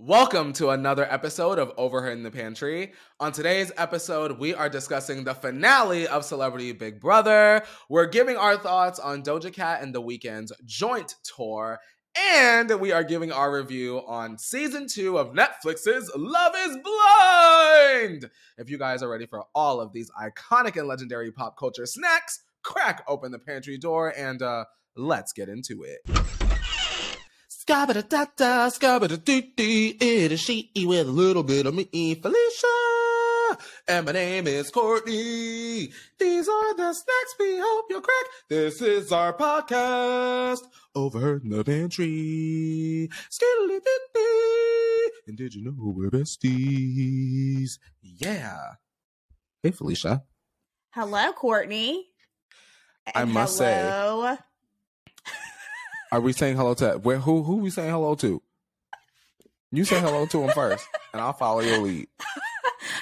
Welcome to another episode of Over Her in the Pantry. On today's episode, we are discussing the finale of Celebrity Big Brother. We're giving our thoughts on Doja Cat and The Weeknd's joint tour, and we are giving our review on season two of Netflix's Love is Blind. If you guys are ready for all of these iconic and legendary pop culture snacks, crack open the pantry door and uh, let's get into it. Scabba da da, scabba da doo doo. It is she with a little bit of me, Felicia. And my name is Courtney. These are the snacks we hope you'll crack. This is our podcast. Over in the pantry. Skiddly doo And did you know we're besties? Yeah. Hey, Felicia. Hello, Courtney. I must say- hello. Are we saying hello to where? Who? Who we saying hello to? You say hello to him first, and I'll follow your lead.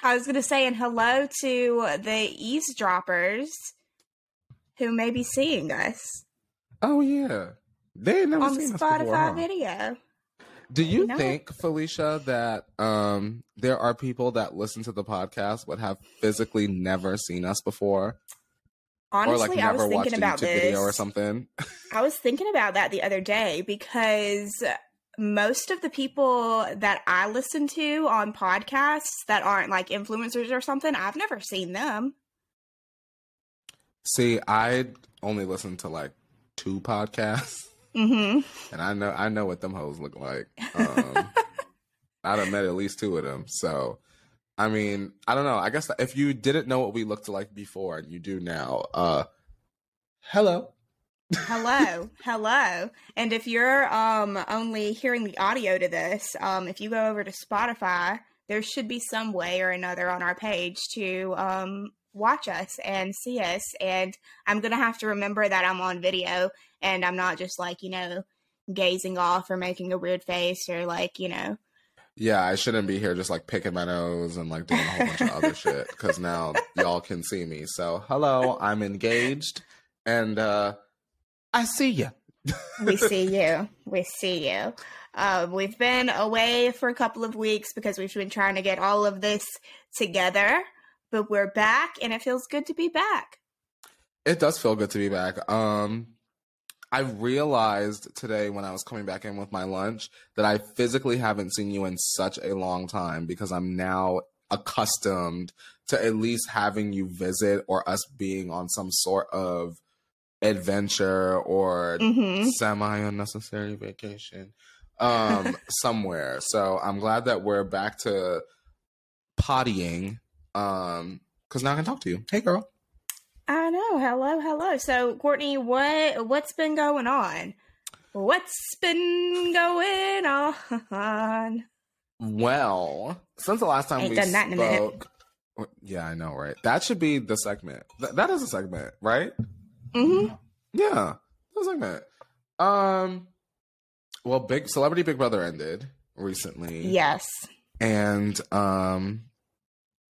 I was going to say, and hello to the eavesdroppers who may be seeing us Oh yeah, they never on seen us Spotify before. huh? video. Do you think, Felicia, that um there are people that listen to the podcast but have physically never seen us before, Honestly, like I was thinking about YouTube this. video or something? I was thinking about that the other day because most of the people that I listen to on podcasts that aren't like influencers or something, I've never seen them. See, I only listen to like two podcasts, hmm and I know I know what them hoes look like. Um, I'd have met at least two of them. So, I mean, I don't know. I guess if you didn't know what we looked like before and you do now, uh, hello. hello hello and if you're um only hearing the audio to this um if you go over to spotify there should be some way or another on our page to um watch us and see us and i'm gonna have to remember that i'm on video and i'm not just like you know gazing off or making a weird face or like you know Yeah, I shouldn't be here just like picking my nose and like doing a whole bunch of other shit because now y'all can see me. So, hello, I'm engaged and uh I see you. we see you. We see you. Uh, we've been away for a couple of weeks because we've been trying to get all of this together, but we're back and it feels good to be back. It does feel good to be back. Um I realized today when I was coming back in with my lunch that I physically haven't seen you in such a long time because I'm now accustomed to at least having you visit or us being on some sort of adventure or hmm semi unnecessary vacation um somewhere. So I'm glad that we're back to pottying um cuz now I can talk to you. Hey girl. I know. Hello, hello. So, Courtney, what what's been going on? What's been going on? Well, since the last time Ain't we done that in a minute. spoke Yeah, I know, right? That should be the segment. Th- that is a segment, right? Mm-hmm. Yeah, that's a segment. Um well, Big Celebrity Big Brother ended recently. Yes. and um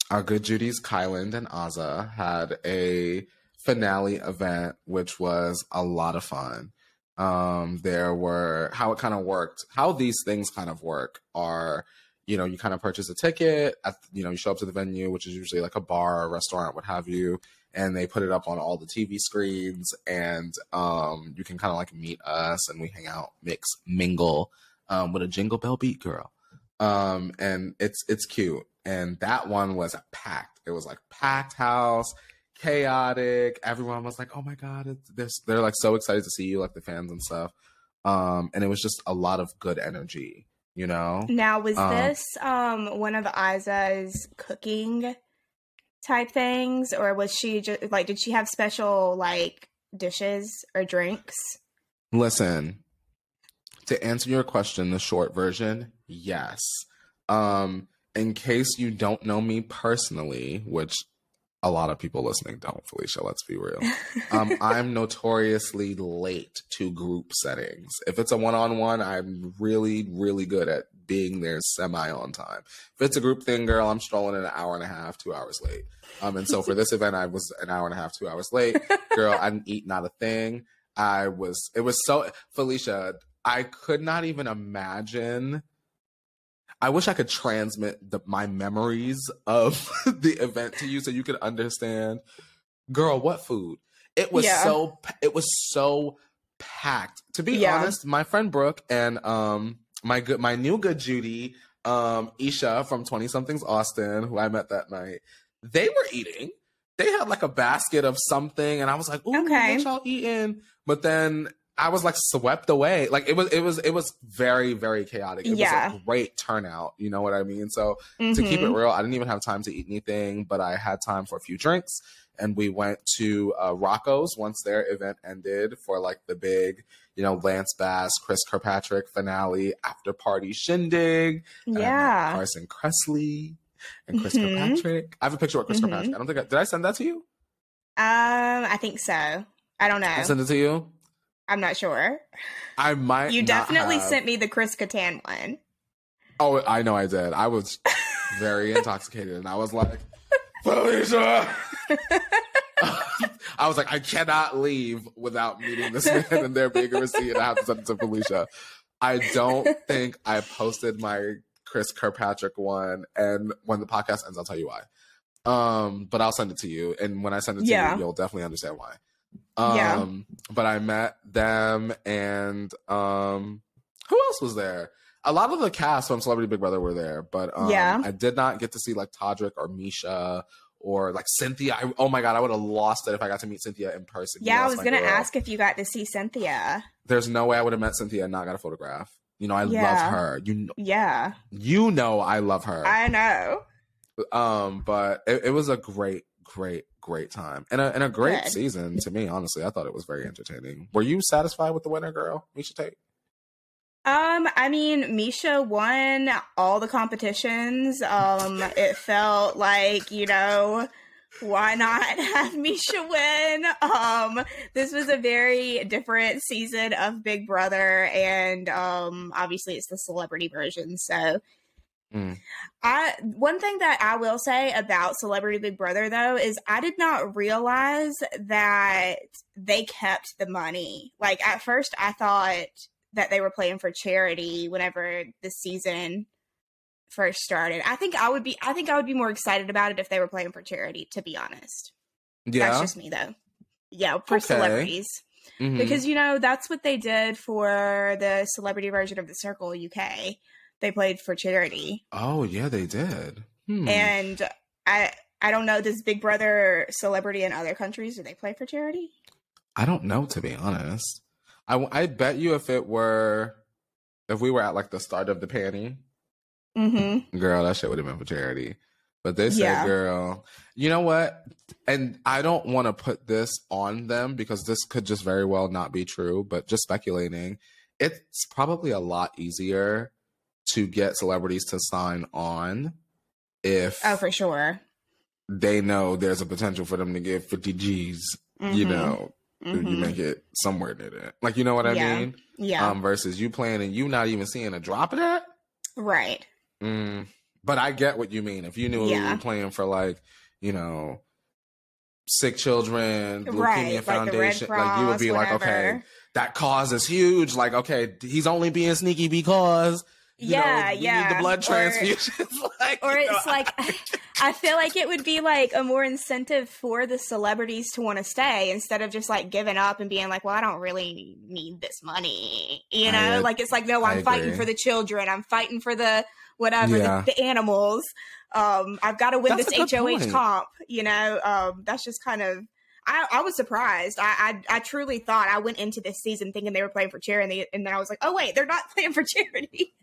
our good Judy's Kyland and Azah had a finale event which was a lot of fun. Um there were how it kind of worked, how these things kind of work are you know, you kind of purchase a ticket, at, you know, you show up to the venue, which is usually like a bar, a restaurant, what have you, and they put it up on all the TV screens, and um, you can kind of like meet us, and we hang out, mix, mingle, um, with a jingle bell beat girl um and it's it's cute. And that one was packed. It was like packed house chaotic. Everyone was like oh my god it's this they're like so excited to see you like the fans and stuff. Um and it was just a lot of good energy you know? Now, was Um, this um one of Azah's cooking type things, or was she just like did she have special like dishes or drinks? Listen, to answer your question, the short version, yes. Um, in case you don't know me personally, which a lot of people listening don't, Felicia, let's be real. Um, I'm notoriously late to group settings. If it's a one on one, I'm really, really good at being there semi on time. If it's a group thing, girl, I'm strolling in an hour and a half, two hours late. Um, and so for this event, I was an hour and a half, two hours late. Girl, I didn't eat not a thing. I was, it was so, Felicia, I could not even imagine. I wish I could transmit the, my memories of the event to you so you could understand. Girl, what food? It was Yeah. so it was so packed. To be Yeah. honest, my friend Brooke and um my good my new good Judy, um Isha from 20 somethings Austin, who I met that night, they were eating. They had like a basket of something and I was like, "Ooh, Okay. what y'all eating?" But then I was like swept away. Like it was it was it was very very chaotic. It Yeah. was a great turnout, you know what I mean? So to keep it Mhm. real, I didn't even have time to eat anything, but I had time for a few drinks. And we went to uh, Rocco's once their event ended for like the big, you know, Lance Bass, Chris Kirkpatrick finale after party shindig. Yeah. Carson Kressley and Chris Mhm. Kirkpatrick. I have a picture of Chris Mhm. Kirkpatrick. I don't think I, did I send that to you? Um, I think so. I don't know. I sent it to you. I'm not sure. I might. You definitely have. sent me the Chris Kattan one. Oh, I know I did. I was very intoxicated, and I was like, Felicia. I was like, I cannot leave without meeting this man and there being a receipt. I have to send it to Felicia. I don't think I posted my Chris Kirkpatrick one, and when the podcast ends, I'll tell you why. Um, but I'll send it to you, and when I send it to Yeah. you, you'll definitely understand why. Yeah. Um, but I met them, and um, who else was there? A lot of the cast from Celebrity Big Brother were there, but um, Yeah. I did not get to see like Todrick or Miesha or like Cynthia. I, oh my god, I would have lost it if I got to meet Cynthia in person. Yeah, I was gonna ask if you got to see Cynthia. There's no way I would have met Cynthia and not got a photograph. You know, I Yeah. love her. You know, Yeah, you know, I love her. I know. um, but it, it was a great, great, great time and a and a great Good. season to me. Honestly, I thought it was very entertaining. Were you satisfied with the winner, girl? Miesha Tate. Um, I mean, Miesha won all the competitions. Um, it felt like, you know, why not have Miesha win? Um, this was a very different season of Big Brother, and um, obviously it's the celebrity version. So, Mm. I one thing that I will say about Celebrity Big Brother though is I did not realize that they kept the money. Like at first, I thought that they were playing for charity whenever the season first started. I think I would be I think I would be more excited about it if they were playing for charity, to be honest. Yeah, That's just me though. Yeah, for Okay. celebrities. Mhm. Because you know, that's what they did for the celebrity version of the Circle UK. They played for charity. oh yeah, they did. Hmm. And I I don't know, does Big Brother celebrity in other countries do they play for charity? I don't know to be honest. I I bet you if it were if we were at like the start of the panty, Mm-hmm. girl, that shit would have been for charity. But they said, Yeah. girl, you know what? And I don't want to put this on them because this could just very well not be true, but just speculating, it's probably a lot easier to get celebrities to sign on if Oh, for sure. they know there's a potential for them to give 50 G's, you Mhm. know, you Mhm. make it somewhere near that. Like, you know what I Yeah. mean? Yeah. Um, versus you playing and you not even seeing a drop of that. right. Mm, but I get what you mean. If you knew we Yeah. were playing for like, you know, sick children, Leukemia Right. Like Foundation, Cross, like you would be like, okay, that cause is huge. Like, okay, he's only being sneaky because you Yeah, know, yeah. need the blood Or- transfusions. like, Or you know, it's like I feel like it would be like a more incentive for the celebrities to want to stay instead of just like giving up and being like, "Well, I don't really need this money," you know. uh, like it's like, no, I I'm fighting agree. for the children. I'm fighting for the whatever Yeah. the, the animals. Um, I've got to win That's this HOH point. comp. You know, um, that's just kind of. I, I was surprised. I, I I truly thought I went into this season thinking they were playing for charity, and then I was like, oh wait, they're not playing for charity.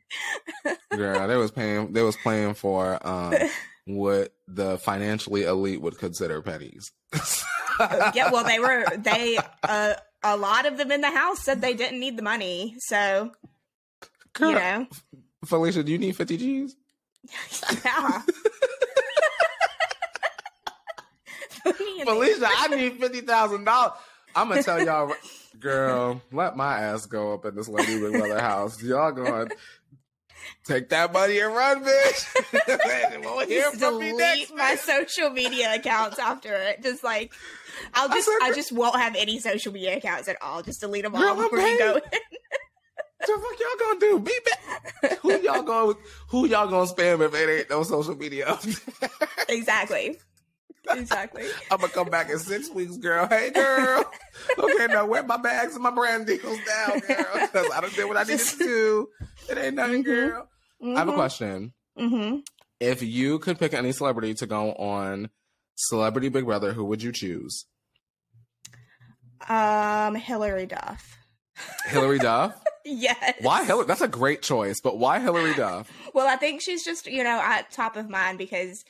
girl, they was paying. They was playing for um, what the financially elite would consider pennies. yeah, well, they were they uh, a lot of them in the house said they didn't need the money, so Girl, you know, Felicia, do you need fifty G's? yeah. Felicia, I need fifty thousand dollars. I'm gonna tell y'all, girl, let my ass go up in this lady with Brother house. Y'all going take that money and run, bitch. Won't hear Just from me next. delete my bitch. social media accounts after it. Just like I'll I just said- I just won't have any social media accounts at all. Just delete them Girl, all I'm before you go. the fuck y'all gonna do? Be back. Who y'all gonna who y'all gonna spam if it ain't no social media? exactly. Exactly. I'm gonna come back in six weeks, girl. Hey, girl. okay, now where my bags and my brand deals down, girl? Because I don't did what I needed to do. It ain't nothing, mm-hmm. girl. Mm-hmm. I have a question. Mm-hmm. If you could pick any celebrity to go on Celebrity Big Brother, who would you choose? Um, Hilary Duff. Hilary Duff? yes. Why Hilary? That's a great choice, but why Hilary Duff? well, I think she's just, you know, at top of mind because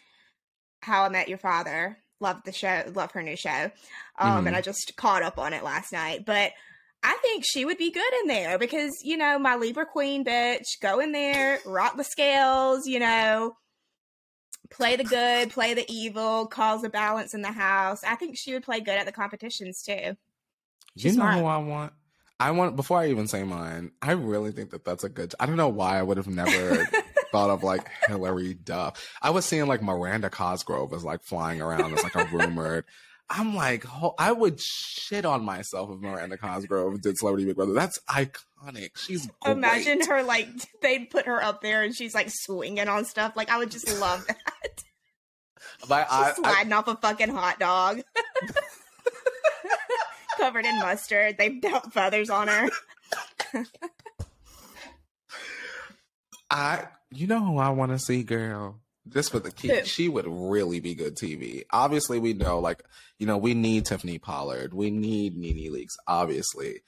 How I Met Your Father. Love the show, love her new show. Um, mm-hmm. and I just caught up on it last night. But I think she would be good in there because, you know, my Libra Queen bitch, go in there, rock the scales, you know, play the good, play the evil, cause a balance in the house. I think she would play good at the competitions too. She's you know smart. who I want? I want before I even say mine. I really think that that's a good. I don't know why I would have never thought of like Hilary Duff. I was seeing like Miranda Cosgrove as like flying around as like a rumored. I'm like, I would shit on myself if Miranda Cosgrove did Celebrity Big Brother. That's iconic. She's great. imagine her like they'd put her up there and she's like swinging on stuff. Like I would just love that. But I, sliding I, off a fucking hot dog. covered in mustard. They've dealt feathers on her. I, you know who I want to see, girl. Just for the key, she would really be good TV. Obviously, we know, like, you know, we need Tiffany Pollard, we need NeNe Leakes, obviously.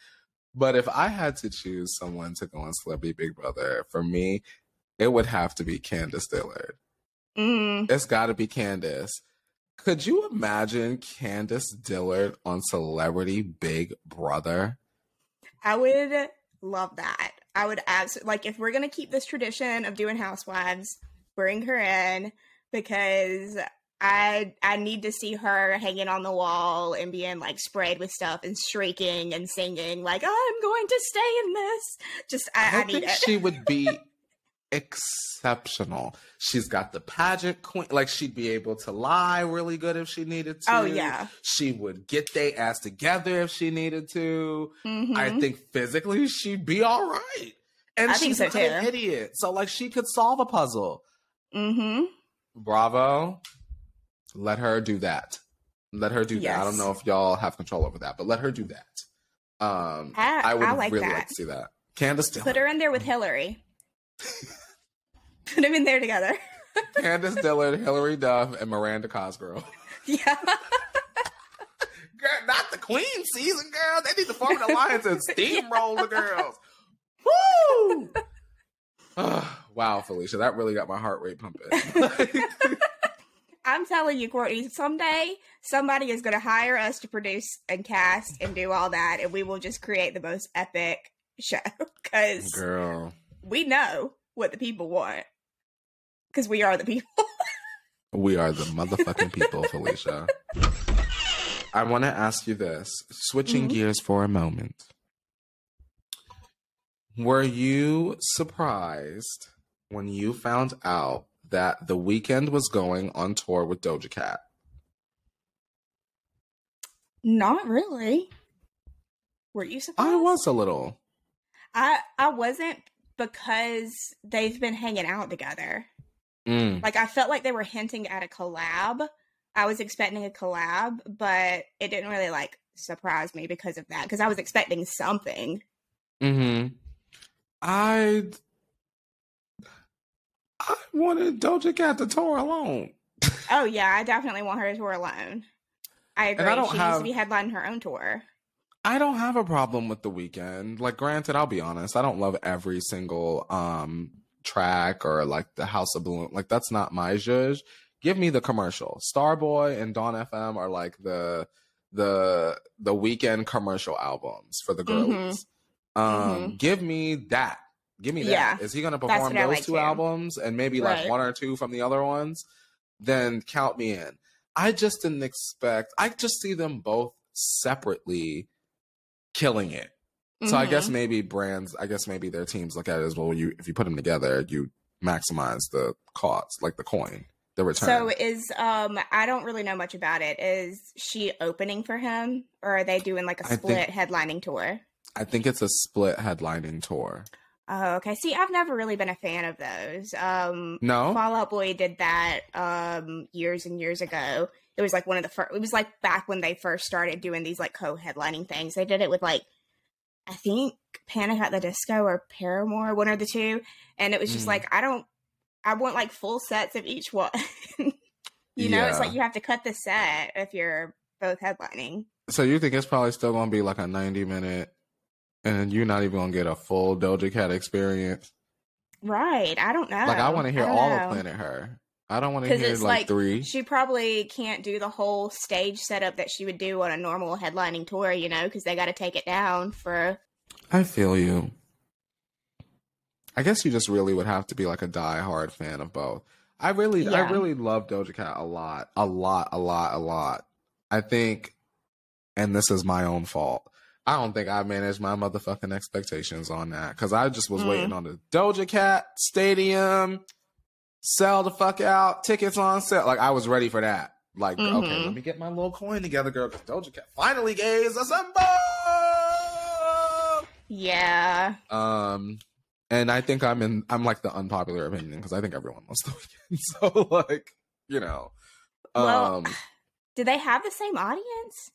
But if I had to choose someone to go on Celebrity Big Brother, for me, it would have to be Candiace Dillard. Mm. It's got to be Candiace. Could you imagine Candiace Dillard on Celebrity Big Brother? I would love that. I would absolutely like if we're gonna keep this tradition of doing housewives, bring her in because I I need to see her hanging on the wall and being like sprayed with stuff and shrieking and singing like I'm going to stay in this. Just I, I, I need it. She would be exceptional. She's got the pageant queen. Like she'd be able to lie really good if she needed to. Oh yeah. She would get they ass together if she needed to. Mm-hmm. I think physically she'd be all right. And I she's so an idiot. So like she could solve a puzzle. Mm-hmm. Bravo. Let her do that. Let her do yes. that. I don't know if y'all have control over that, but let her do that. Um I, I would I like really that. like to see that. Candiace Put her in there with Hilary. Put them in there together. Candiace Dillard, Hilary Duff, and Miranda Cosgrove. Yeah. girl, not the Queen season, girl. They need to form an alliance and steamroll the girls. Woo! Ah, wow, Felicia, that really got my heart rate pumping. I'm telling you, Courtney, someday somebody is going to hire us to produce and cast and do all that, and we will just create the most epic show. Because, girl, we know what the people want because we are the people. we are the motherfucking people, Felicia. I want to ask you this, switching mm-hmm. gears for a moment. Were you surprised when you found out that The Weeknd was going on tour with Doja Cat? Not really. Were you surprised? I was a little. I I wasn't because they've been hanging out together. Mm. Like I felt like they were hinting at a collab. I was expecting a collab, but it didn't really like surprise me because of that because I was expecting something. Mhm. I I wanted Doja Cat to tour alone. oh yeah, I definitely want her to tour alone. I agree. I she have... needs to be headlining her own tour. I don't have a problem with the Weeknd. Like, granted, I'll be honest, I don't love every single um track or like the House of Balloon. Like, that's not my judge. Give me the commercial. Starboy and Dawn FM are like the the the Weeknd commercial albums for the mm-hmm. Mm-hmm. Um, mm-hmm. give me that. Give me that. Yeah, Is he gonna perform those like two too. albums and maybe right. like one or two from the other ones? Then count me in. I just didn't expect. I just see them both separately killing it. Mm-hmm. So I guess mm-hmm. maybe brands, I guess maybe their teams look at it as well. You if you put them together, you maximize the cost, like the coin, the return. So is um I don't really know much about it. Is she opening for him, or are they doing like a split think, headlining tour? I think it's a split headlining tour. Oh, okay. See, I've never really been a fan of those. Um, No, Fall Out Boy did that um years and years ago. It was like one of the first. It was like back when they first started doing these like co-headlining things. They did it with like, I think Panic at the Disco or Paramore, one of the two. And it was just Mm. like I don't. I want like full sets of each one. you know, it's like you have to cut the set if you're both headlining. so you think it's probably still gonna be like a ninety minute, and you're not even gonna get a full Doja Cat experience. Right. I don't know. Like I want to hear all know. of Planet Her. I don't want to hear it's like, like- three. She probably can't do the whole stage setup that she would do on a normal headlining tour, you know, because they got to take it down for. I feel you. I guess you just really would have to be like a die-hard fan of both. I really, I really love Doja Cat a lot, a lot, a lot, a lot. I think, and this is my own fault. I don't think I managed my motherfucking expectations on that because I just was Mm. waiting on the Doja Cat stadium, sell the fuck out, tickets on sale. Like I was ready for that. Like, okay, Mhm. let me get my little coin together, girl. Because Doja Cat finally gave us a symbol. Yeah. Um, and I think I'm in. I'm like the unpopular opinion because I think everyone loves the Weeknd. So like, you know, Well, um, Do they have the same audience?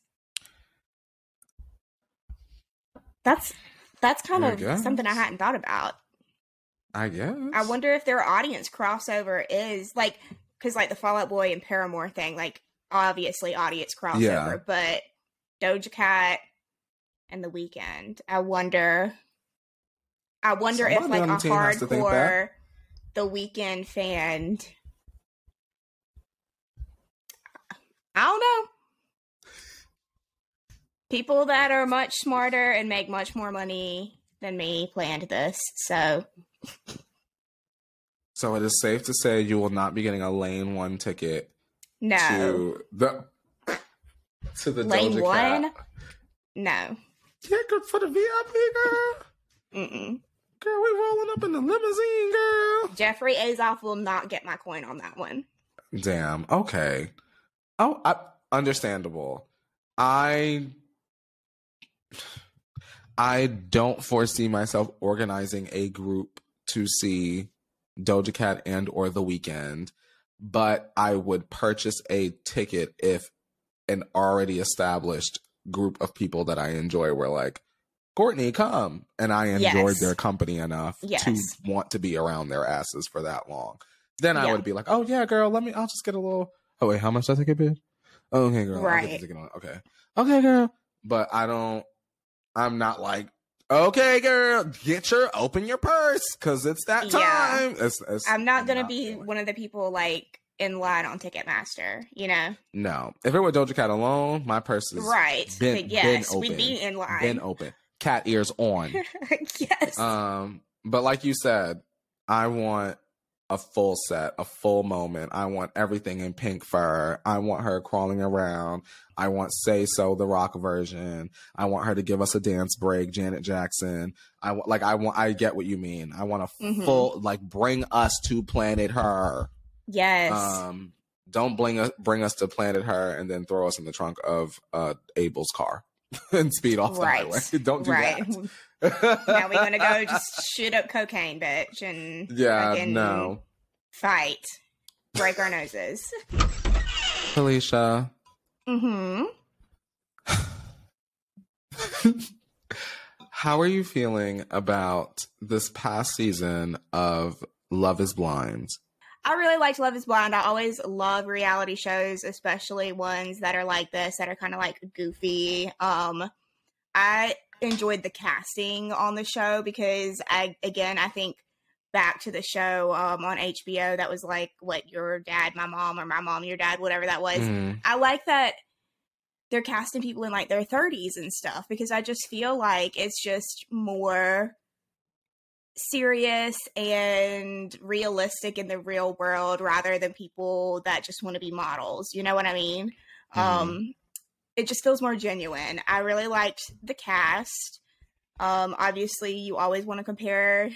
That's that's kind of something I hadn't thought about. I guess. I wonder if their audience crossover is like because like the Fall Out Boy and Paramore thing, like obviously audience crossover, Yeah. but Doja Cat and The Weeknd. I wonder. I wonder if like a the team has to think that. hardcore The Weeknd fan. I don't know. People that are much smarter and make much more money than me planned this, so So it is safe to say you will not be getting a lane one ticket no. to the to the Lane Doja one? Cat. No. Yeah, good for the VIP girl. Mm-mm. Girl, we rolling up in the limousine, girl. Jeffrey Azoff will not get my coin on that one. Damn. Okay. Oh, I, understandable. I I don't foresee myself organizing a group to see Doja Cat and or The Weeknd, but I would purchase a ticket if an already established group of people that I enjoy were like, Courtney, come. And I enjoyed Yes. their company enough to want to be around their asses for that long. Then I Yeah. would be like, oh, yeah, girl, let me, I'll just get a little. Oh, wait, how much does that get be? Oh, okay, girl. Right. the ticket on. Okay. Okay, girl. But I don't, I'm not like, okay, girl, get your, open your purse because it's that Yeah. time. It's, it's- I'm not gonna be feeling one of the people like in line on Ticketmaster, you know? No. If it were Doja Cat alone, my purse is Right. been- but yes, been we'd be in line. been open. Cat ears on. yes. Um, but like you said, I want a full set, a full moment. I want everything in pink fur. I want her crawling around. I want Say So the rock version. I want her to give us a dance break, Janet Jackson. I want like I want I get what you mean. I want a Mhm. full like bring us to planet her. yes. Um don't bring us bring us to planet her and then throw us in the trunk of uh Abel's car and speed off Right. the highway. Don't do right. that. Now we're gonna go just shoot up cocaine, bitch, and Yeah, no. fight, break our noses. Felicia, Mm-hmm. how are you feeling about this past season of Love is Blind? I really liked Love is Blind. I always love reality shows, especially ones that are like this, that are kind of like goofy. Um, I enjoyed the casting on the show because I, again, I think back to the show um, on HBO that was like what your dad, my mom, or my mom, your dad, whatever that was. Mhm. I like that they're casting people in like their 30s and stuff because I just feel like it's just more serious and realistic in the real world rather than people that just want to be models. You know what I mean? Mhm. Um it just feels more genuine. I really liked the cast. Um obviously you always want to compare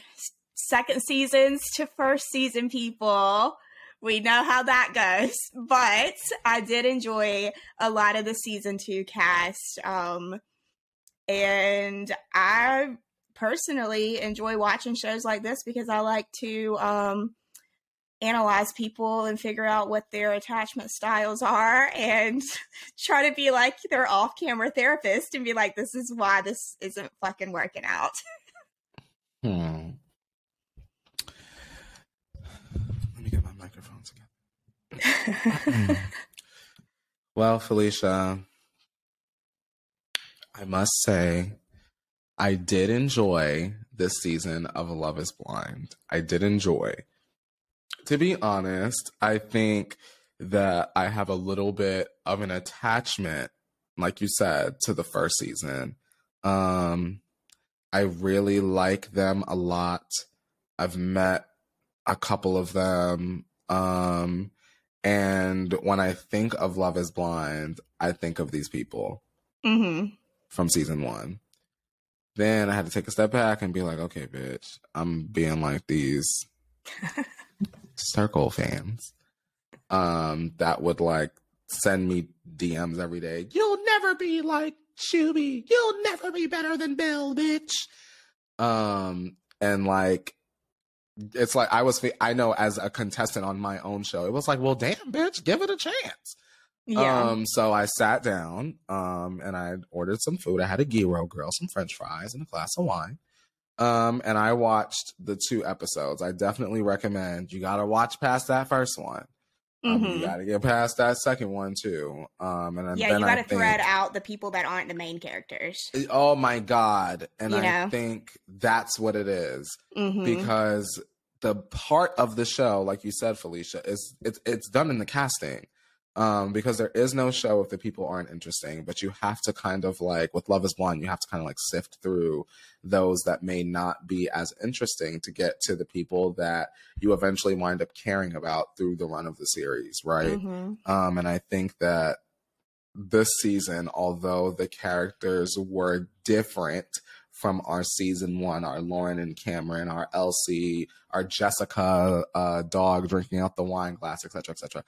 second seasons to first season people. We know how that goes, but I did enjoy a lot of the season 2 cast. Um and I personally enjoy watching shows like this because I like to um, analyze people and figure out what their attachment styles are and try to be like their off camera therapist and be like, this is why this isn't fucking working out. Hmm. Let me get my microphones again. well, Felicia, I must say, I did enjoy this season of Love is Blind. I did enjoy. To be honest, I think that I have a little bit of an attachment, like you said, to the first season. Um, I really like them a lot. I've met a couple of them. Um, and when I think of Love is Blind, I think of these people mm-hmm. from season one. Then I had to take a step back and be like, okay, bitch, I'm being like these circle fans um, that would like send me DMs every day. You'll never be like Shuby. You'll never be better than Bill, bitch. Um, and like, it's like I was, I know as a contestant on my own show, it was like, well, damn, bitch, give it a chance. Yeah. Um, so I sat down, um, and I ordered some food. I had a gyro grill, some French fries, and a glass of wine. Um, and I watched the two episodes. I definitely recommend you gotta watch past that first one. Um, Mhm. You gotta get past that second one too. Um, and yeah, you got to think, thread out the people that aren't the main characters. Oh my god! And You I know? think that's what it is hmm because the part of the show, like you said, Felicia, is it's it's done in the casting. Um, because there is no show if the people aren't interesting, but you have to kind of like with Love is Blind, you have to kind of like sift through those that may not be as interesting to get to the people that you eventually wind up caring about through the run of the series, right? hmm Um, and I think that this season, although the characters were different from our season one, our Lauren and Cameron, our LC, our Jessica uh, dog drinking out the wine glass, etc., etc.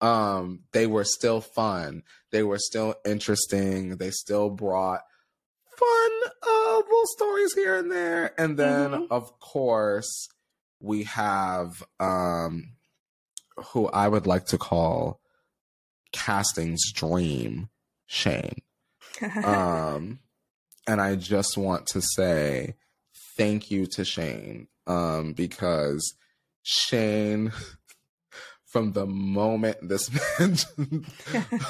Um, they were still fun. They were still interesting. They still brought fun uh, little stories here and there. And then, Mhm. of course, we have um, who I would like to call casting's dream, Shayne. Um, and I just want to say thank you to Shayne um, because Shayne, from the moment this man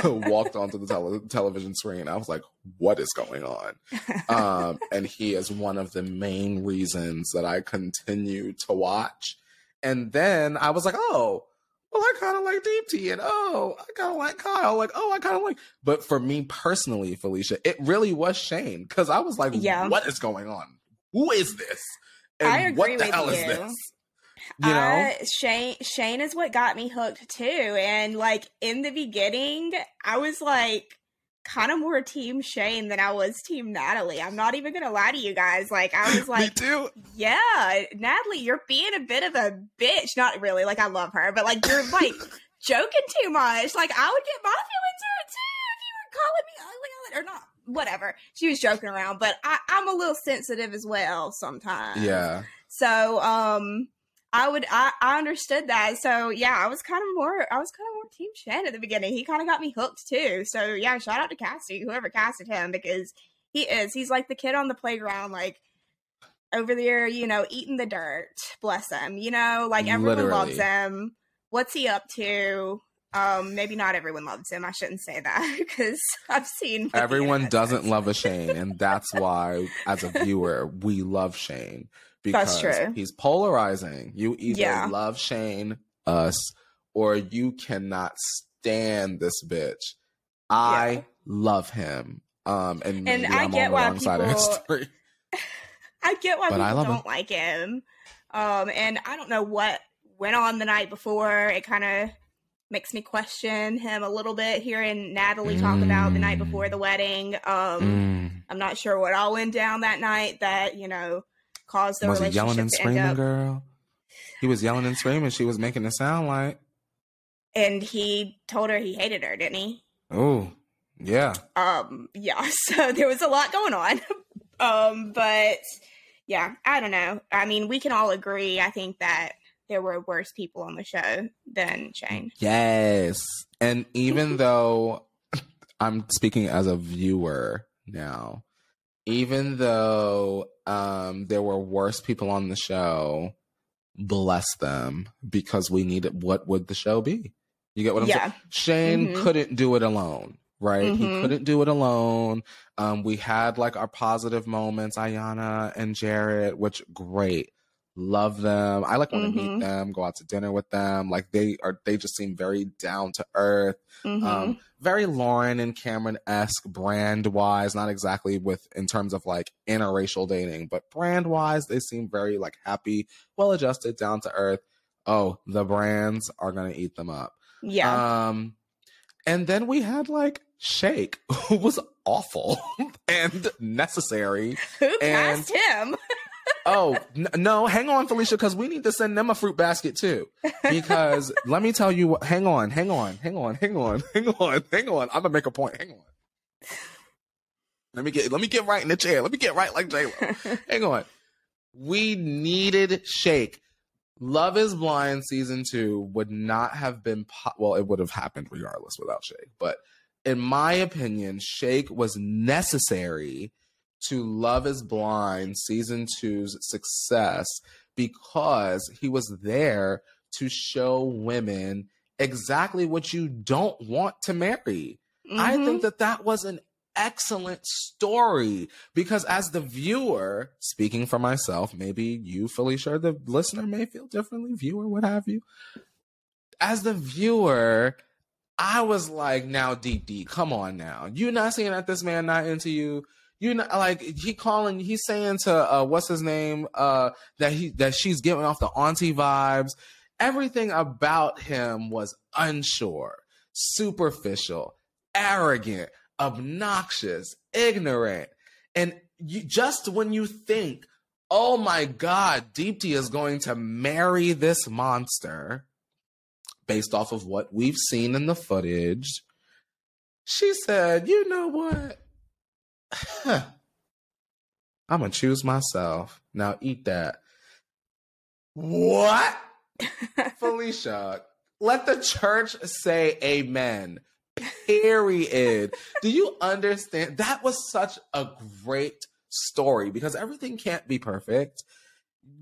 walked onto the tele- television screen, I was like, what is going on? um, and he is one of the main reasons that I continue to watch. And then I was like, oh, well, I kind of like Deepti, and oh, I kind of like Kyle, like oh, I kind of like. But for me personally, Felicia, it really was Shayne because I was like, Yeah. what is going on? Who is this? And I agree what the with hell is this? You know, Uh, Shayne Shayne is what got me hooked too. And like in the beginning, I was like kind of more team Shayne than I was team Natalie. I'm not even gonna lie to you guys. Like I was like, yeah, Natalie, you're being a bit of a bitch. Not really, like I love her, but like you're like joking too much. Like I would get my feelings hurt too if you were calling me ugly or not. Whatever. She was joking around, but I, I'm a little sensitive as well sometimes. Yeah, So um I would I, I understood that. So yeah, I was kind of more I was kind of more team Shayne at the beginning. He kind of got me hooked too. So yeah, shout out to Cassie, whoever casted him, because he is. He's like the kid on the playground, like over there, you know, eating the dirt. Bless him. You know, like everyone loves him. What's he up to? Um, maybe not everyone loves him. I shouldn't say that because I've seen everyone doesn't love a Shayne, and that's why, as a viewer, we love Shayne because That's true. he's polarizing. You either Yeah. love Shayne, us, or you cannot stand this bitch. I Yeah. love him. Um, and maybe I am get why wrong side of people-. I get why But people don't like him. Um, and I don't know what went on the night before. It kind of makes me question him a little bit. Hearing Natalie talk about the night before Mm. the wedding. Um, Mm. I'm not sure what all went down that night that you know caused the Was he relationship yelling and screaming, up. girl? He was yelling and screaming. She was making it sound like, And he told her he hated her, didn't he? oh, Yeah. Um, yeah, so there was a lot going on. um, but yeah, I don't know. I mean, we can all agree, I think that there were worse people on the show than Shayne. Yes. And even though I'm speaking as a viewer now, even though um, there were worse people on the show, bless them because we needed what would the show be? You get what I'm Yeah. saying? Shayne Mhm. couldn't do it alone, right? He Mhm. couldn't do it alone. Um, we had like our positive moments, Iyanna and Jarrette, which great. Love them. I like want to Mhm. meet them, go out to dinner with them. Like they are they just seem very down to earth. Mhm. Um, very Lauren and Cameron esque brand wise, not exactly with in terms of like interracial dating, but brand wise, they seem very like happy, well adjusted, down to earth. Oh, the brands are gonna eat them up. yeah. Um, and then we had like Shake, who was awful and necessary. Who and- cast him? Oh no, hang on, Felicia, because we need to send them a fruit basket too. Because let me tell you what. Hang on, hang on, hang on, hang on, hang on, hang on. I'm gonna make a point. Hang on. Let me get let me get right in the chair. Let me get right like J Lo. hang on. We needed Shake. Love is Blind season two would not have been po- well. It would have happened regardless without Shake. But in my opinion, Shake was necessary to Love is Blind season two's success because he was there to show women exactly what you don't want to marry. I Mhm. think that that was an excellent story because as the viewer, speaking for myself, maybe you, Felicia, or the listener may feel differently, viewer, what have you. As the viewer, I was like, now deep deep, come on now. You not seeing that this man not into you. You know, like he calling he's saying to uh what's his name? Uh that he that she's giving off the auntie vibes. Everything about him was unsure, superficial, arrogant, obnoxious, ignorant. And you just when you think, oh my God, Deepti is going to marry this monster based off of what we've seen in the footage, she said, you know what? I'm gonna choose myself. Now eat that. What? Felicia, let the church say amen. Period. Do you understand? That was such a great story because everything can't be perfect.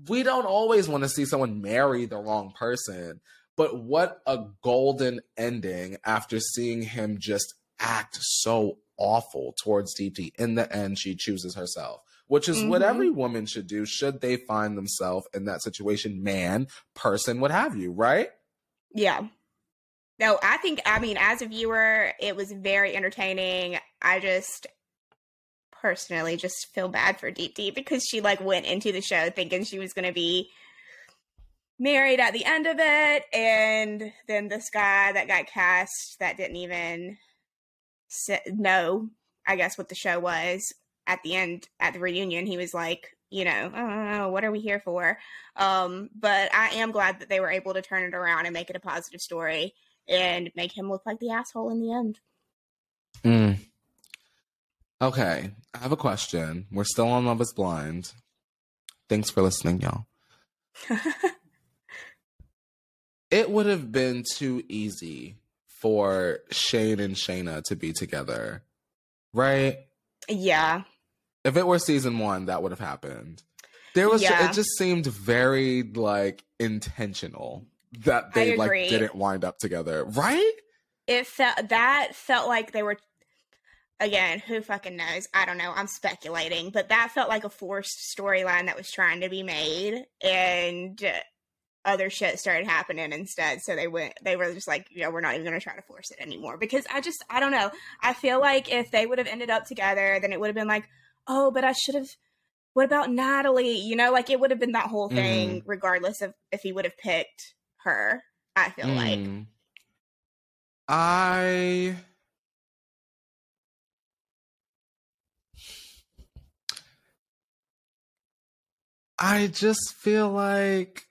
We don't always want to see someone marry the wrong person, but what a golden ending after seeing him just act so awful towards Deepti. In the end, she chooses herself, which is what Mhm. every woman should do should they find themselves in that situation, man, person, what have you, right? Yeah. No, I think, I mean, as a viewer, it was very entertaining. I just personally just feel bad for Deep Deep because she like went into the show thinking she was going to be married at the end of it. And then this guy that got cast that didn't even know, I guess, what the show was at the end, at the reunion, he was like, you know, oh, what are we here for? Um, but I am glad that they were able to turn it around and make it a positive story and make him look like the asshole in the end. Mm. Okay, I have a question. We're still on Love is Blind. Thanks for listening, y'all. It would have been too easy for Shayne and Shaina to be together, right? yeah. If it were season one, that would have happened. There was Yeah. it just seemed very like intentional that they like didn't wind up together, right? It felt that felt like they were again, who fucking knows? I don't know. I'm speculating, but that felt like a forced storyline that was trying to be made and other shit started happening instead. So they went they were just like, you know, we're not even going to try to force it anymore because I just I don't know. I feel like if they would have ended up together, then it would have been like, "Oh, but I should have what about Natalie?" You know, like it would have been that whole thing regardless of if he would have picked her. I feel like Mm. I I just feel like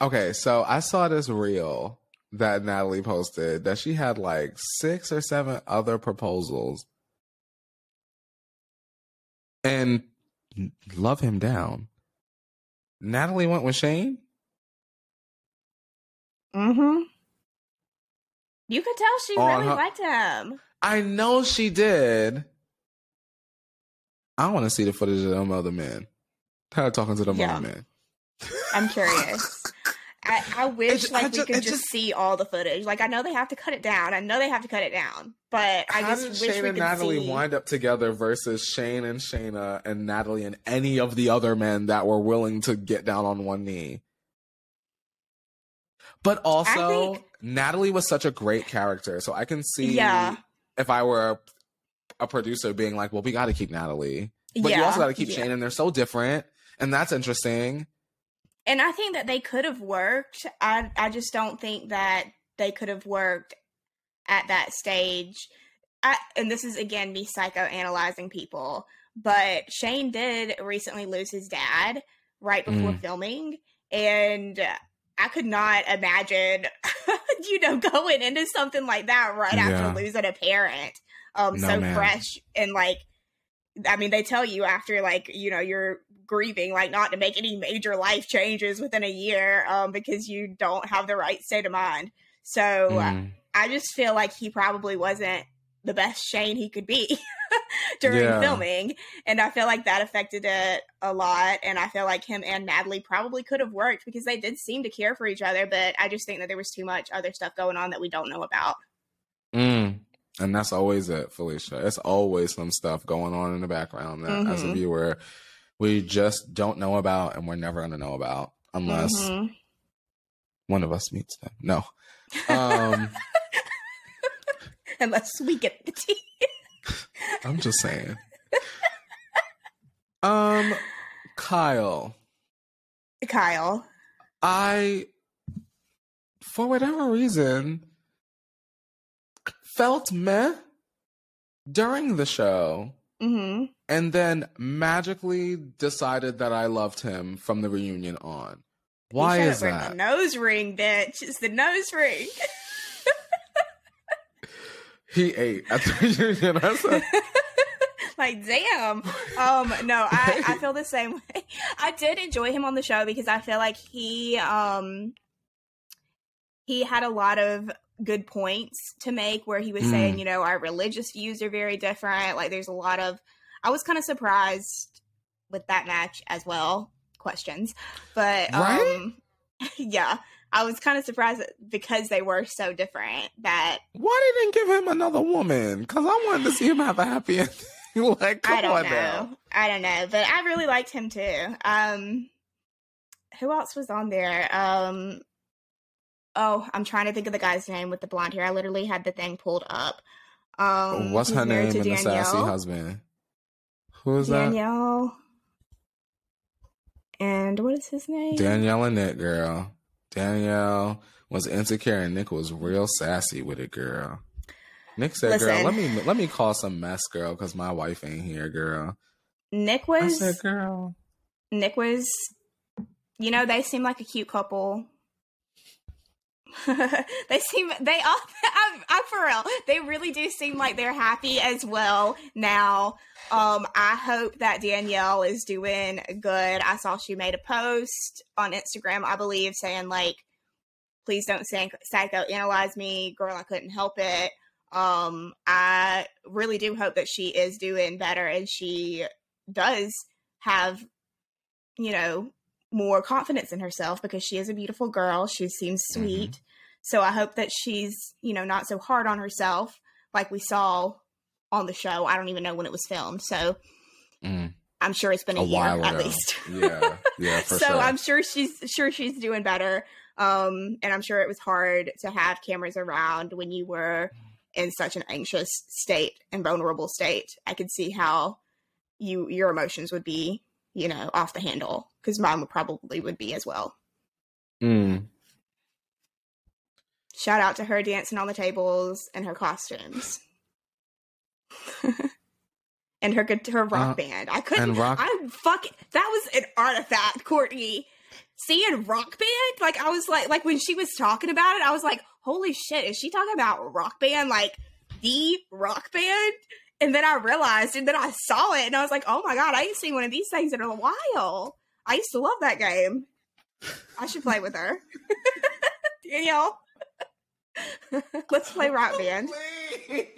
Okay, so I saw this reel that Natalie posted that she had like six or seven other proposals and love him down. Natalie went with Shayne. Mm-hmm. You could tell she On really her- liked him. I know she did. I want to see the footage of them other men. Her talking to them Yeah. other men. I'm curious. I, I wish ju- like I we ju- could just, just- see all the footage. Like I know they have to cut it down. I know they have to cut it down. But I How just did wish Shayne we and Natalie see. wind up together versus Shayne and Shaina and Natalie and any of the other men that were willing to get down on one knee? But also, think- Natalie was such a great character, so I can see Yeah. if I were a producer being like, "Well, we got to keep Natalie, but you also got to keep yeah. Shayne, and they're so different, and that's interesting." And I think that they could have worked. I I just don't think that they could have worked at that stage. I, and this is again me psychoanalyzing people, but Shayne did recently lose his dad right before Mm. filming, and I could not imagine, you know, going into something like that right Yeah. after losing a parent, um, No, so ma'am. fresh and like I mean, they tell you after like you know you're grieving, like not to make any major life changes within a year, um, because you don't have the right state of mind. So Mm. I just feel like he probably wasn't the best Shayne he could be during Yeah. filming, and I feel like that affected it a lot. And I feel like him and Natalie probably could have worked because they did seem to care for each other, but I just think that there was too much other stuff going on that we don't know about. Mm. And that's always it, Felicia. It's always some stuff going on in the background that, as a Mhm. viewer, we just don't know about, and we're never going to know about unless Mhm. one of us meets them. No. Um, Unless we get the tea. I'm just saying. Um, Kyle, Kyle. I, for whatever reason, felt meh during the show. hmm and then magically decided that I loved him from the reunion on. Why is that? The nose ring, bitch. It's the nose ring. He ate at the reunion. I said, like, damn. Um, no, I, I feel the same way. I did enjoy him on the show because I feel like he um he had a lot of good points to make where he was Mm. saying, you know, our religious views are very different. Like there's a lot of I was kind of surprised with that match as well. Questions. But Right? um yeah. I was kind of surprised because they were so different that why they didn't give him another woman? Because I wanted to see him have a happy ending. like, come I don't on know. now. I don't know, but I really liked him too. Um, who else was on there? Um, oh, I'm trying to think of the guy's name with the blonde hair. I literally had the thing pulled up. Um, What's her name and the sassy husband? Who is that? Danielle. And what is his name? Danielle and Nick, girl. Danielle was insecure and Nick was real sassy with it, girl. Nick said, "Girl, let me let me call some mess, girl, because my wife ain't here, girl." Nick I was. said, "Girl." Nick was. You know, they seem like a cute couple. they seem they all I'm, I'm for real. They really do seem like they're happy as well now. Um i hope that danielle is doing good. I saw she made a post on instagram i believe saying like please don't psych- psychoanalyze me girl i couldn't help it. Um i really do hope that she is doing better and she does have you know more confidence in herself because she is a beautiful girl she seems sweet so I hope that she's, you know, not so hard on herself like we saw on the show. I don't even know when it was filmed. So Mm, I'm sure it's been a, a year at least. Yeah, yeah, so sure. I'm sure she's sure she's doing better. Um, and I'm sure it was hard to have cameras around when you were in such an anxious state and vulnerable state. I could see how you your emotions would be, you know, off the handle because mine would probably would be as well. Mm. Shout out to her dancing on the tables and her costumes. and her good her rock Uh, band. I couldn't rock- I fuck that was an artifact, Courtney. seeing rock band, like I was like, like when she was talking about it, I was like, holy shit, is she talking about rock band, like the rock band? And then I realized, and then I saw it, and I was like, oh my god, I ain't seen one of these things in a while. I used to love that game. I should play with her. Danielle, let's play rock band. we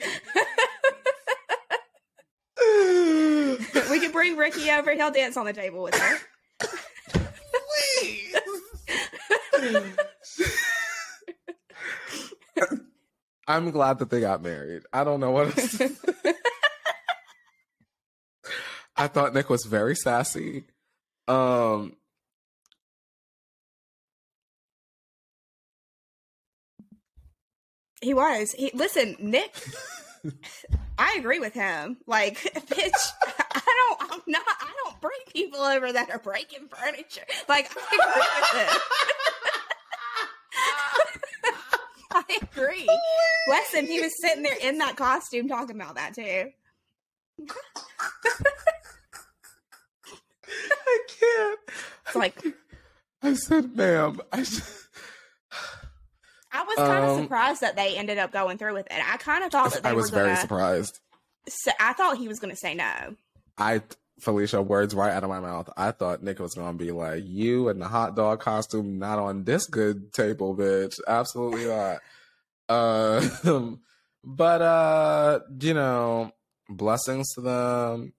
can bring Ricky over. He'll dance on the table with her. I'm glad that they got married. I don't know what. I thought Nick was very sassy. Um, he was. He listen, Nick. I agree with him. Like, bitch, I don't. I'm not. I don't bring people over that are breaking furniture. Like, I agree with him. I agree. Listen, he was sitting there in that costume talking about that too. I can't. It's like I said, ma'am. I I was kind of Um, surprised that they ended up going through with it. I kind of thought that they I was were very gonna. surprised. Say, I thought he was gonna say no. I Felicia, words right out of my mouth. I thought Nick was gonna be like, "You in the hot dog costume, not on this good table, bitch." Absolutely not. Uh, but uh, you know, blessings to them.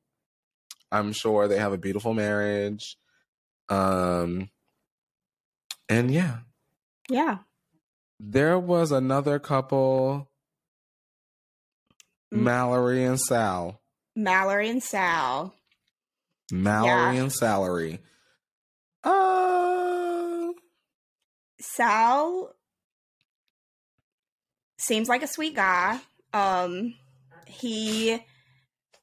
I'm sure they have a beautiful marriage. Um, and yeah, Yeah. there was another couple, Mm. Mallory and Sal. Mallory and Sal. Mallory Yeah. and Salary. Uh, Sal seems like a sweet guy. Um, he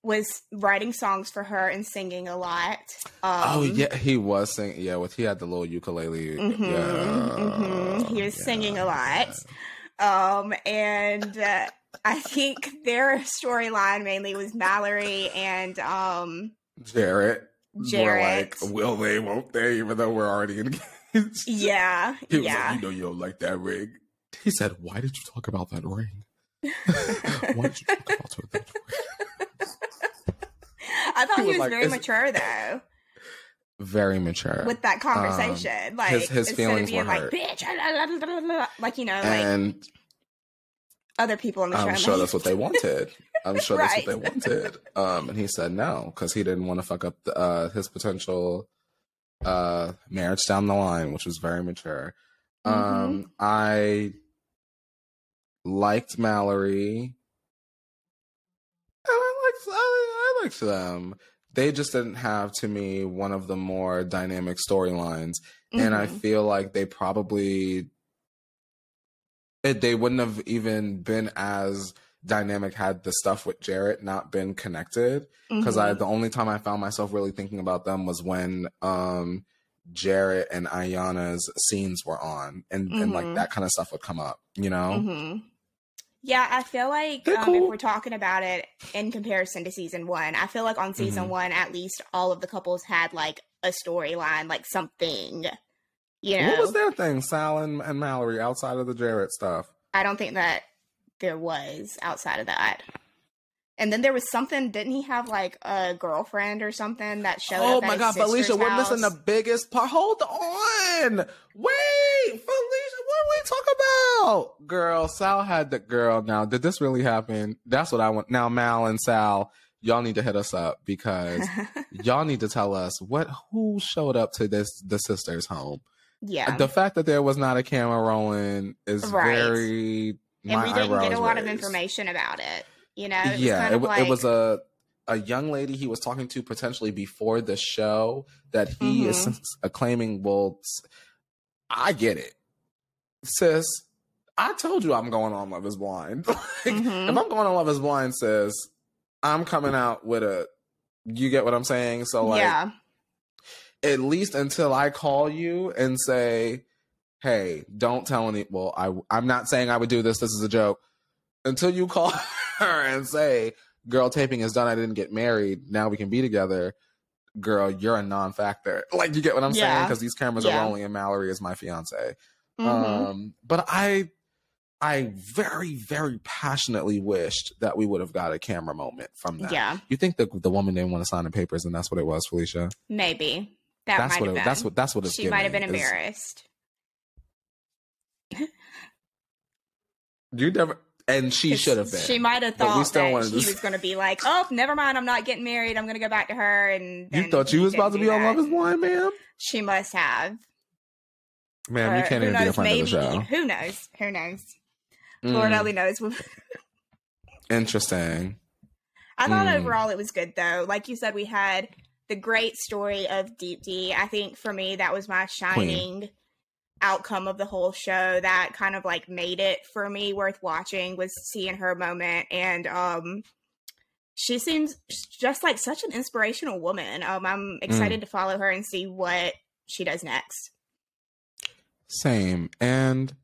was writing songs for her and singing a lot. Um, oh yeah, he was singing. Yeah, with he had the little ukulele. mhm, yeah, mhm. He was yeah. singing a lot. Um, and uh, I think their storyline mainly was Mallory and um, Jarrette. Jarrette. Like, will they? Won't they? Even though we're already engaged. yeah, He was yeah. like, you know, you don't like that ring. He said, "Why did you talk about that ring? Why did you talk about that ring?" I thought He he was was like, very mature though Very mature. with that conversation. like Um, his- his instead feelings of being were like, hurt. "Bitch," la, la, la, la, la," like you know, like and other people on the show. I'm sure like, that's what they wanted. I'm sure that's what they wanted. Um, and he said no because he didn't want to fuck up the, uh, his potential uh, marriage down the line, which was very mature. Mm-hmm. Um, I liked Mallory. And I liked I liked them. They just didn't have to me one of the more dynamic storylines and I Mhm. feel like they probably it, they wouldn't have even been as dynamic had the stuff with Jarrette not been connected. Because I Mhm. the only time I found myself really thinking about them was when um Jarrette and Iyanna's scenes were on, and and like Mhm. that kind of stuff would come up. You know, Mhm. Yeah, I feel like um, cool. if we're talking about it in comparison to season one, I feel like on season Mhm. one, at least all of the couples had like a storyline, like something. You know, what was their thing, Sal and, and Mallory, outside of the Jarrette stuff? I don't think that there was outside of that. And then there was something. Didn't he have like a girlfriend or something that showed Oh up? at my God, Felicia, sister's we're missing the biggest part. Hold on. Wait, Felicia, what are we talking about? Girl, Sal had the girl. Now, did this really happen? That's what I want. Now, Mal and Sal, y'all need to hit us up because y'all need to tell us what who showed up to this the sister's home. yeah. The fact that there was not a camera rolling is Right. very. and we didn't get a lot of information about it. You know, it yeah, kind it, like, it was a a young lady he was talking to potentially before the show that he is Mhm. s- claiming. Well, I get it, sis. I told you I'm going on Love Is Blind. like, Mhm. If I'm going on Love Is Blind, sis, I'm coming out with a. You get what I'm saying? So like, yeah, at least until I call you and say, "Hey, don't tell any." Well, I I'm not saying I would do this. This is a joke. Until you call her and say, "Girl, taping is done. I didn't get married. Now we can be together." girl, you're a non-factor. Like you get what I'm saying? Because these cameras Yeah. are rolling and Mallory is my fiance. Mhm. Um, but I, I very, very passionately wished that we would have got a camera moment from that. yeah, You think the the woman didn't want to sign the papers, and that's what it was, Felicia? maybe that that's what it, been. that's what that's what it's. she might have been is- embarrassed. You never, and she should have been. She might have thought that wanted he to- was going to be like, "Oh, never mind. I'm not getting married. I'm going to go back to her." And you thought you was about to be on. Love Is Blind, ma'am? She must have. Ma'am, you can't even be a friend maybe, of the show. Who knows? Who knows? Lord Mm, only knows. interesting. I thought Mm. overall it was good though. Like you said, we had the great story of Deepti. I think for me that was my shining outcome of the whole show. That kind of like made it for me worth watching was seeing her moment and um she seems just like such an inspirational woman. Um I'm excited to follow her and see what she does next. Same. And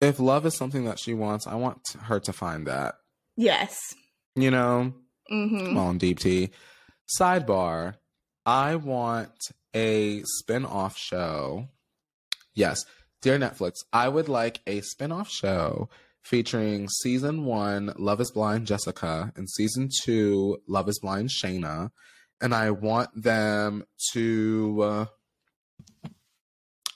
if love is something that she wants, I want her to find that. Yes. You know, Mhm. come on, Deepti. Sidebar. I want a spin-off show. Yes, dear Netflix, I would like a spin-off show featuring season one Love is Blind Jessica and season two Love is Blind Shaina. And I want them to uh,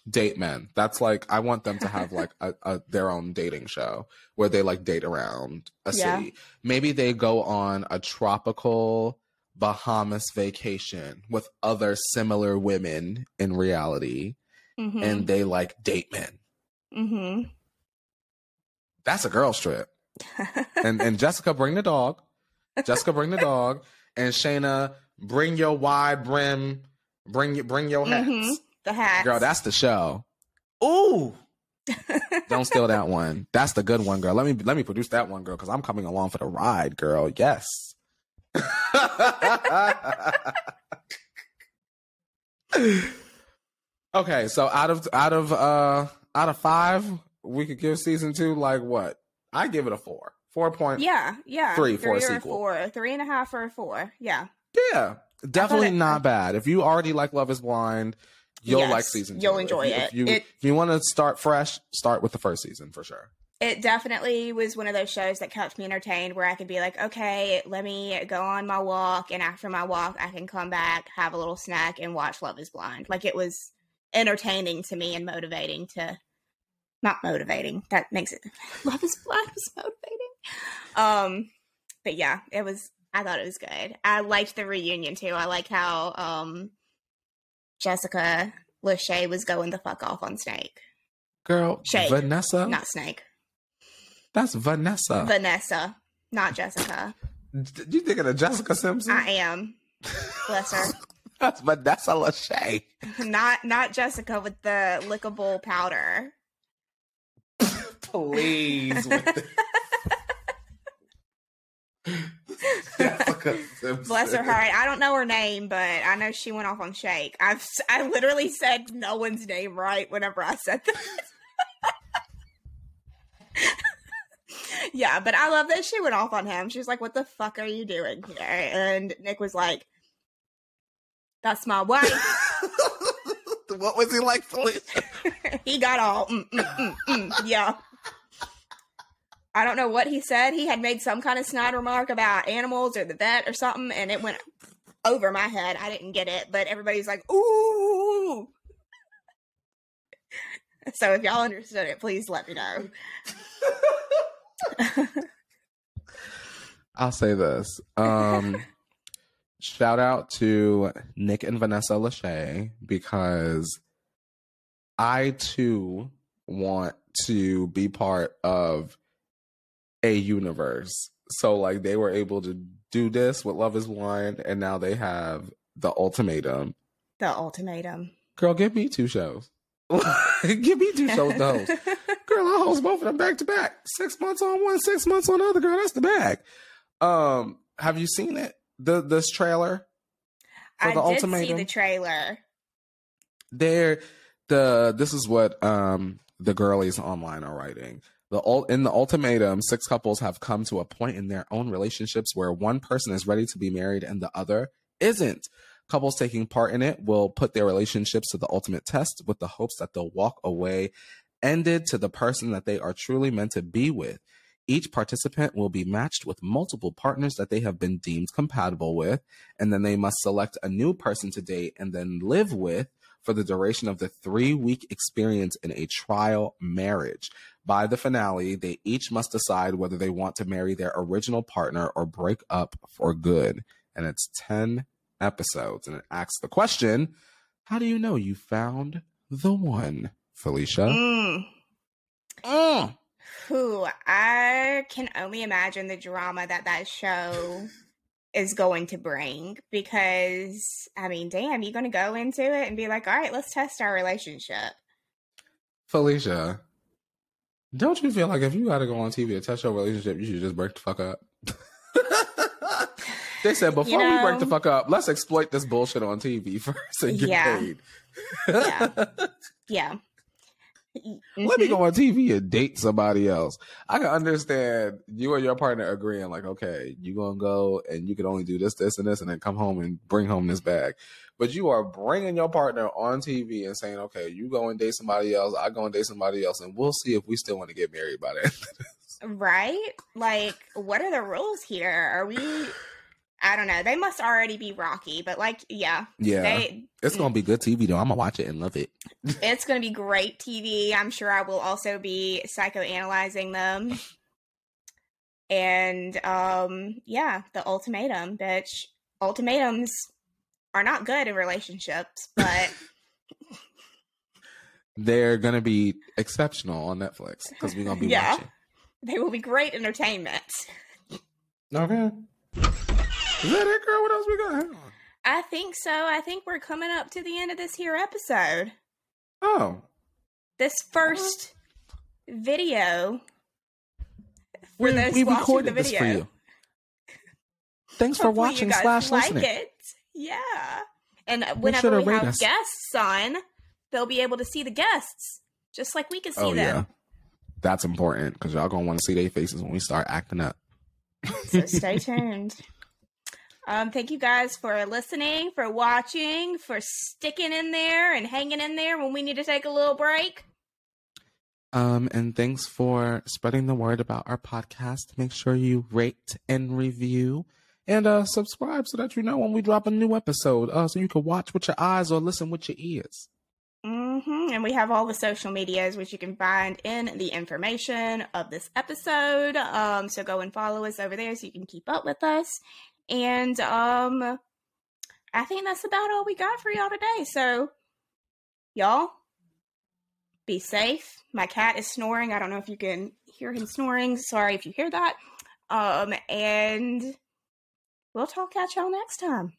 date men. That's like I want them to have like a, a their own dating show where they like date around a Yeah. city. Maybe they go on a tropical Bahamas vacation with other similar women in reality Mhm. and they like date men. Mhm. That's a girl trip. And and Jessica bring the dog. Jessica bring the dog and Shaina bring your wide brim bring your bring your hats. Mhm. The hats. Girl, that's the show. Ooh. Don't steal that one. That's the good one, girl. Let me let me produce that one, girl, because I'm coming along for the ride, girl. Yes. okay, so out of out of uh out of five, we could give season two like what? I give it a four. Four point Yeah, yeah. Three for a sequel. four. Three and a half or a four. Yeah. Yeah, definitely it- not bad. If you already like Love Is Blind, you'll Yes, like season 2 you'll If enjoy you- it. If you It- if you want to start fresh, start with the first season for sure. It definitely was one of those shows that kept me entertained where I could be like, okay, let me go on my walk. And after my walk, I can come back, have a little snack, and watch Love is Blind. Like it was entertaining to me and motivating to. Not motivating. That makes it. Love is Blind was motivating. Um, but yeah, it was. I thought it was good. I liked the reunion too. I like how um Jessica Lachey was going the fuck off on Snake. Girl, Shake. Vanessa, Not Snake. that's Vanessa. Vanessa, not Jessica. D- you thinking of Jessica Simpson? I am. Bless her. that's Vanessa Lachey. Not not Jessica with the lickable powder. Please. with the- Jessica Simpson. Bless her heart. I don't know her name, but I know she went off on Shake. I've I literally said no one's name right whenever I said that. yeah, but I love that she went off on him. She was like, "What the fuck are you doing here?" And Nick was like, "That's my wife." what was he like, Felicia? he got all mm, mm, mm, mm, yeah. I don't know what he said. He had made some kind of snide remark about animals or the vet or something, and it went over my head. I didn't get it, but everybody's like, "Ooh!" So if y'all understood it, please let me know. I'll say this. Um, shout out to Nick and Vanessa Lachey because I too want to be part of a universe. So like they were able to do this with Love is Blind and now they have the ultimatum. The ultimatum. Girl, give me two shows. give me two shows to host. Girl, I host both of them back to back. Six months on one, six months on the other. Girl, that's the bag. Um, have you seen it? The this trailer for I the did see ultimatum. the trailer. there, the this is what um the girlies online are writing. The in the ultimatum, six couples have come to a point in their own relationships where one person is ready to be married and the other isn't. Couples taking part in it will put their relationships to the ultimate test with the hopes that they'll walk away ended to the person that they are truly meant to be with. Each participant will be matched with multiple partners that they have been deemed compatible with, and then they must select a new person to date and then live with for the duration of the three week experience in a trial marriage. By the finale, they each must decide whether they want to marry their original partner or break up for good. And it's 10 episodes. And it asks the question How do you know you found the one, Felicia? Mm. Mm. Who I can only imagine the drama that that show is going to bring because I mean, damn, you're going to go into it and be like, all right, let's test our relationship. Felicia, don't you feel like if you got to go on TV to test your relationship, you should just break the fuck up? they said before You we break the fuck up, let's exploit this bullshit on TV first and get Yeah. paid. Yeah. Yeah. Let me go mm-hmm. on TV and date somebody else. I can understand you and your partner agreeing, like, okay, you gonna go and you can only do this, this, and this, and then come home and bring home this bag. But you are bringing your partner on TV and saying, okay, you go and date somebody else, I go and date somebody else, and we'll see if we still want to get married by then. Right? Like, what are the rules here? Are we? I don't know. They must already be rocky, but like, yeah, yeah, they. it's gonna be good TV though. I'm gonna watch it and love it. It's to be great TV. I'm sure I will also be psychoanalyzing them. And um, yeah, the ultimatum, bitch. Ultimatums are not good in relationships, but They're gonna be exceptional on Netflix because we're gonna be Yeah. watching. they will be great entertainment. Okay. Is that it, girl? What else we got? Hang on. I think so. I think we're coming up to the end of this here episode. Oh, This first video. For we, those we watching recorded the this for video. you. Thanks for Hopefully watching slash like listening. it. Yeah. And whenever to we have us. guests on, they'll be able to see the guests just like we can see Oh yeah, them. that's important because y'all gonna want to see their faces when we start acting up. So stay tuned. Um, thank you guys for listening, for watching, for sticking in there and hanging in there when we need to take a little break. Um, and thanks for spreading the word about our podcast. Make sure you rate and review and uh subscribe so that you know when we drop a new episode. Uh, so you can watch with your eyes or listen with your ears. hmm And we have all the social medias, which you can find in the information of this episode. Um, so go and follow us over there so you can keep up with us. And um, I think that's about all we got for y'all today. So, y'all, be safe. My cat is snoring. I don't know if you can hear him snoring. Sorry if you hear that. Um, and we'll talk at y'all next time.